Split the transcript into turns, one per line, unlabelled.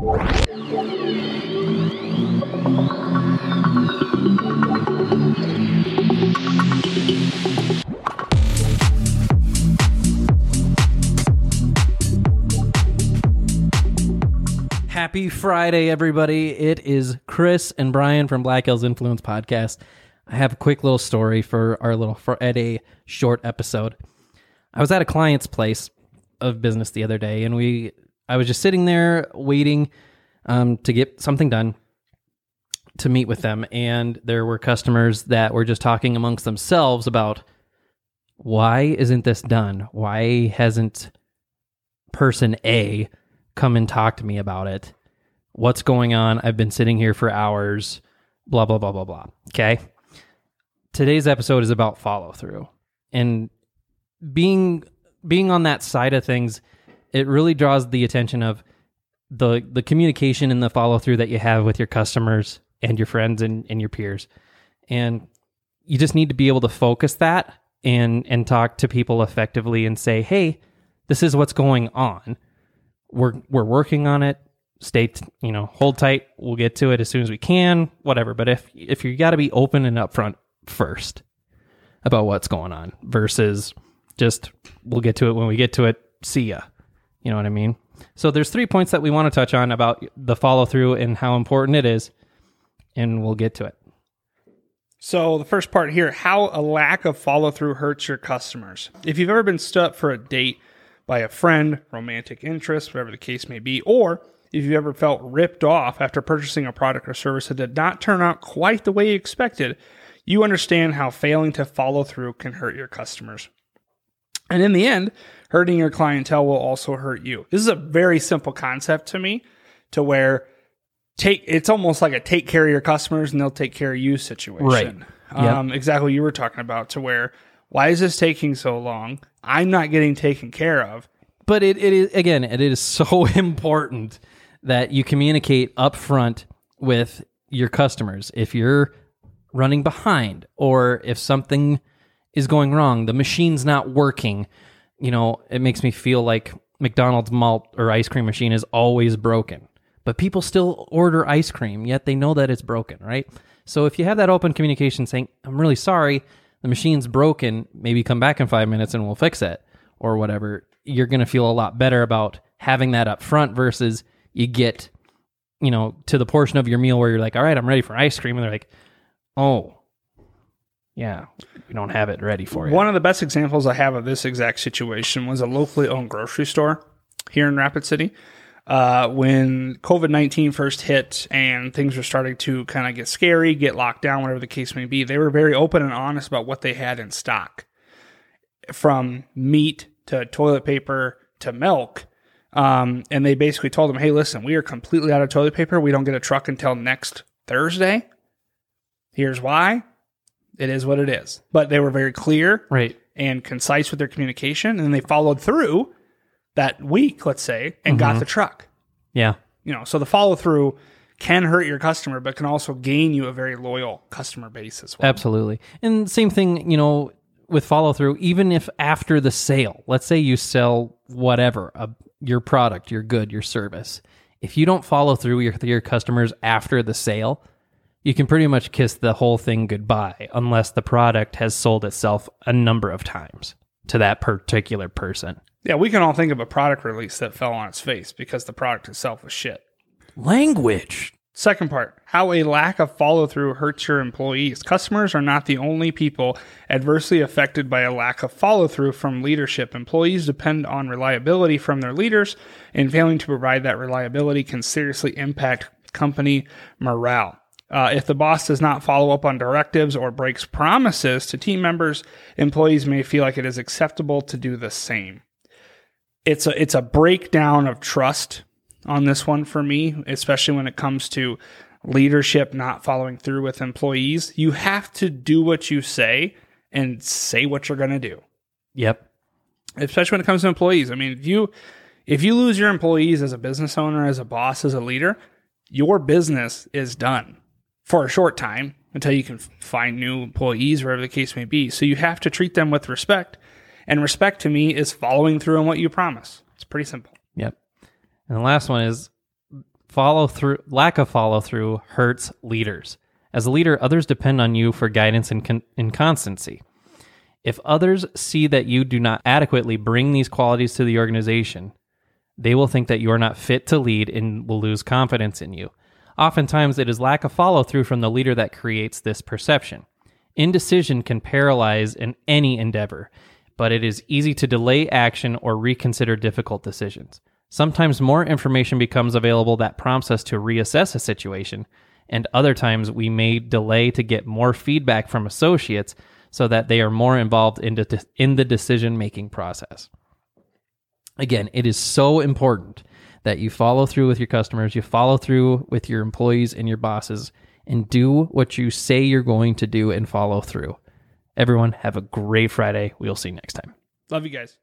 Happy Friday, everybody. It is Chris and Brian from Black Hills Influence Podcast. I have a quick little story for our little Friday short episode. I was at a client's place of business the other day, and we I was just sitting there waiting um, to get something done to meet with them, and there were customers that were just talking amongst themselves about why isn't this done? Why hasn't person A come and talk to me about it? What's going on? I've been sitting here for hours, blah, blah, blah, blah, blah. Okay. Today's episode is about follow through and being being on that side of things, it really draws the attention of the the communication and the follow through that you have with your customers and your friends and, and your peers. And you just need to be able to focus that and and talk to people effectively and say, "Hey, this is what's going on. We're we're working on it. Stay, you know, hold tight. We'll get to it as soon as we can. Whatever. But if if you got to be open and upfront first about what's going on versus just we'll get to it when we get to it. See ya. You know what I mean? So there's three points that we want to touch on about the follow through and how important it is, and we'll get to it.
So the first part here, how a lack of follow through hurts your customers. If you've ever been stood up for a date by a friend, romantic interest, whatever the case may be, or if you've ever felt ripped off after purchasing a product or service that did not turn out quite the way you expected, you understand how failing to follow through can hurt your customers. And in the end, hurting your clientele will also hurt you. This is a very simple concept to me to where take it's almost like a take care of your customers and they'll take care of you situation.
Right. Yep.
Um, exactly you were talking about to where why is this taking so long? I'm not getting taken care of.
But it, it is again, it is so important that you communicate upfront with your customers. If you're running behind or if something is going wrong, the machine's not working, you know, it makes me feel like McDonald's malt or ice cream machine is always broken. But people still order ice cream, yet they know that it's broken, right? So if you have that open communication saying, I'm really sorry, the machine's broken, maybe come back in five minutes and we'll fix it or whatever, you're going to feel a lot better about having that up front versus you get, you know, to the portion of your meal where you're like, all right, I'm ready for ice cream. And they're like, oh, yeah, we don't have it ready for you.
One of the best examples I have of this exact situation was a locally owned grocery store here in Rapid City. Uh, when COVID 19 first hit and things were starting to kind of get scary, get locked down, whatever the case may be, they were very open and honest about what they had in stock from meat to toilet paper to milk. Um, and they basically told them, hey, listen, we are completely out of toilet paper. We don't get a truck until next Thursday. Here's why. It is what it is. But they were very clear
right.
and concise with their communication, and they followed through that week, let's say, and got mm-hmm. the truck.
Yeah.
You know, so the follow through can hurt your customer, but can also gain you a very loyal customer base as well.
Absolutely. And same thing, you know, with follow through, even if after the sale, let's say you sell whatever, a, your product, your good, your service. If you don't follow through with your customers after the sale, you can pretty much kiss the whole thing goodbye unless the product has sold itself a number of times to that particular person.
Yeah, we can all think of a product release that fell on its face because the product itself was shit.
Language.
Second part, how a lack of follow through hurts your employees. Customers are not the only people adversely affected by a lack of follow through from leadership. Employees depend on reliability from their leaders, and failing to provide that reliability can seriously impact company morale. Uh, if the boss does not follow up on directives or breaks promises to team members, employees may feel like it is acceptable to do the same. It's a it's a breakdown of trust on this one for me, especially when it comes to leadership not following through with employees. You have to do what you say and say what you're going to do.
Yep.
Especially when it comes to employees. I mean, if you if you lose your employees as a business owner, as a boss, as a leader, your business is done for a short time until you can find new employees, wherever the case may be. So you have to treat them with respect. And respect to me is following through on what you promise. It's pretty simple.
Yep. And the last one is follow through lack of follow through hurts leaders. As a leader, others depend on you for guidance and, con- and constancy. If others see that you do not adequately bring these qualities to the organization, they will think that you are not fit to lead and will lose confidence in you. Oftentimes, it is lack of follow through from the leader that creates this perception. Indecision can paralyze in any endeavor, but it is easy to delay action or reconsider difficult decisions. Sometimes more information becomes available that prompts us to reassess a situation, and other times we may delay to get more feedback from associates so that they are more involved in, the decision making process. Again, it is so important that you follow through with your customers, you follow through with your employees and your bosses, and do what you say you're going to do and follow through. Everyone, have a great Friday. We'll see you next time.
Love you guys.